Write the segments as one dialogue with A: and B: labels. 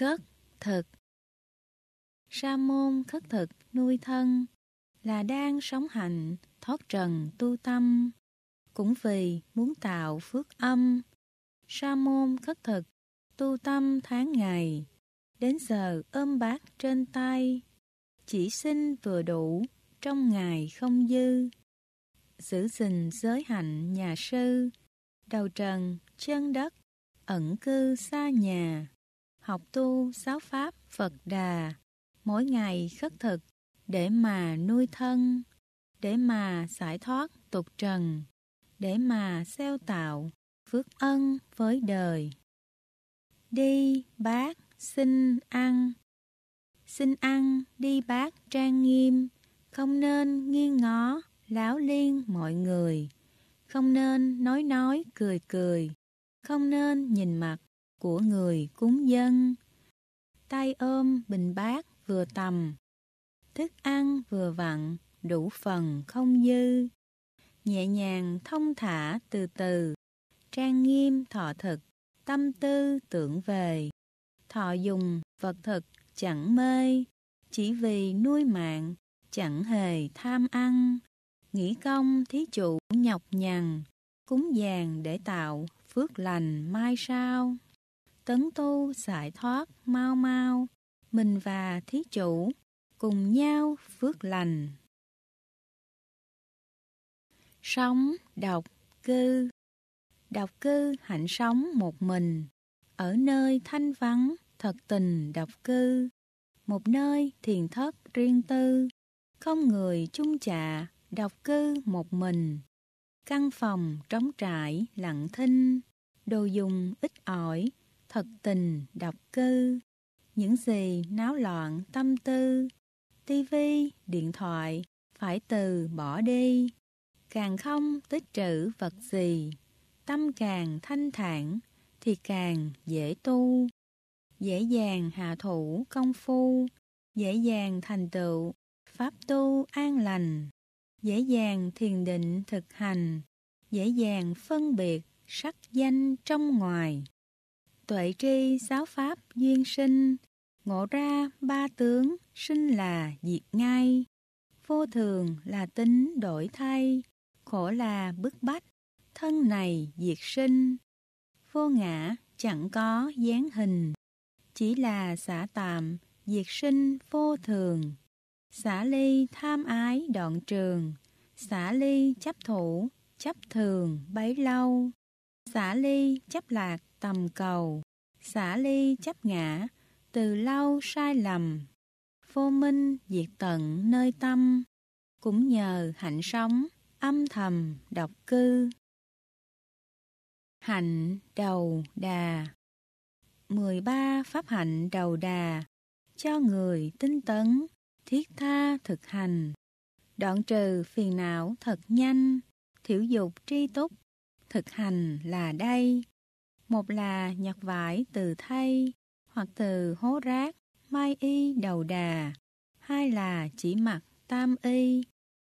A: Khất thực. Sa môn khất thực nuôi thân Là đang sống hạnh, thoát trần tu tâm, Cũng vì muốn tạo phước âm. Sa môn khất thực tu tâm tháng ngày, Đến giờ ôm bát trên tay, Chỉ xin vừa đủ Trong ngày không dư. Giữ gìn giới hạnh nhà sư, Đầu trần chân đất, Ẩn cư xa nhà học tu giáo pháp Phật Đà, mỗi ngày khất thực để mà nuôi thân, để mà giải thoát tục trần, để mà gieo tạo phước ân với đời. Đi bác xin ăn. Xin ăn đi bác trang nghiêm. Không nên nghiêng ngó láo liên mọi người. Không nên nói nói cười cười. Không nên nhìn mặt của người cúng dân. Tay ôm bình bát vừa tầm, thức ăn vừa vặn, đủ phần không dư. Nhẹ nhàng thông thả từ từ, trang nghiêm thọ thực, tâm tư tưởng về. Thọ dùng vật thực chẳng mê, chỉ vì nuôi mạng, chẳng hề tham ăn. Nghĩ công thí chủ nhọc nhằn, cúng dường để tạo phước lành mai sau tấn tu giải thoát mau mau, mình và thí chủ cùng nhau phước lành. Sống độc cư. Độc cư hạnh sống một mình, ở nơi thanh vắng, thật tình độc cư, một nơi thiền thất riêng tư, không người chung chạ, độc cư một mình. Căn phòng trống trải lặng thinh, đồ dùng ít ỏi, thật tình độc cư, những gì náo loạn tâm tư, tivi, điện thoại, phải từ bỏ đi, càng không tích trữ vật gì, tâm càng thanh thản thì càng dễ tu, dễ dàng hạ thủ công phu, dễ dàng thành tựu, pháp tu an lành, dễ dàng thiền định thực hành, dễ dàng phân biệt sắc danh trong ngoài tuệ tri giáo pháp duyên sinh, ngộ ra ba tướng sinh là diệt ngay. Vô thường là tính đổi thay, khổ là bức bách, thân này diệt sinh. Vô ngã chẳng có dáng hình, chỉ là xả tạm, diệt sinh vô thường. Xả ly tham ái đoạn trường, xả ly chấp thủ, chấp thường bấy lâu. Xả ly chấp lạc tầm cầu, xả ly chấp ngã, từ lâu sai lầm, vô minh diệt tận nơi tâm, cũng nhờ hạnh sống, âm thầm độc cư. Hạnh đầu đà. 13 pháp hạnh đầu đà. Cho người tinh tấn, thiết tha thực hành, đoạn trừ phiền não thật nhanh, thiểu dục tri túc, thực hành là đây. Một là nhặt vải từ thay hoặc từ hố rác, mai y đầu đà. Hai là chỉ mặc tam y,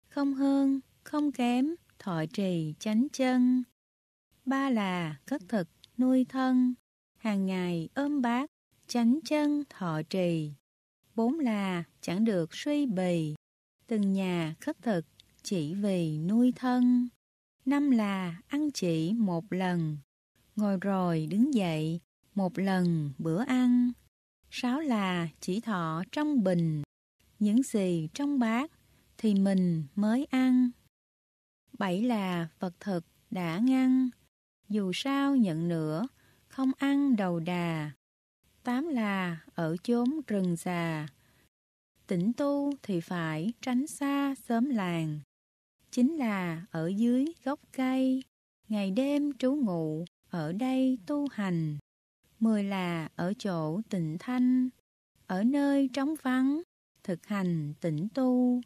A: không hơn, không kém, thọ trì chánh chân. Ba là cất thực, nuôi thân, hàng ngày ôm bát, chánh chân thọ trì. Bốn là chẳng được suy bì, từng nhà khất thực chỉ vì nuôi thân. Năm là ăn chỉ một lần, Ngồi rồi đứng dậy, một lần bữa ăn. Sáu là chỉ thọ trong bình, những gì trong bát thì mình mới ăn. Bảy là vật thực đã ngăn, dù sao nhận nữa, không ăn đầu đà. Tám là ở chốn rừng già, tỉnh tu thì phải tránh xa sớm làng. Chính là ở dưới gốc cây, ngày đêm trú ngụ, ở đây tu hành. Mười là ở chỗ tịnh thanh, ở nơi trống vắng, thực hành tịnh tu.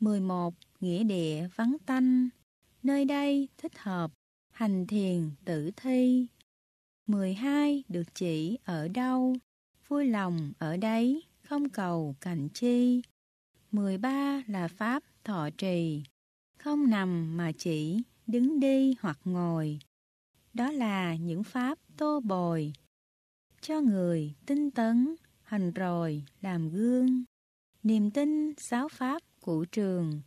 A: Mười một nghĩa địa vắng tanh, nơi đây thích hợp, hành thiền tử thi. Mười hai được chỉ ở đâu, vui lòng ở đấy, không cầu cạnh chi. Mười ba là pháp thọ trì, không nằm mà chỉ, đứng đi hoặc ngồi đó là những pháp tô bồi. cho người tinh tấn, hành rồi làm gương. Niềm tin giáo pháp của trường,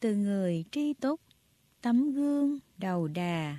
A: từ người tri túc, tấm gương đầu đà.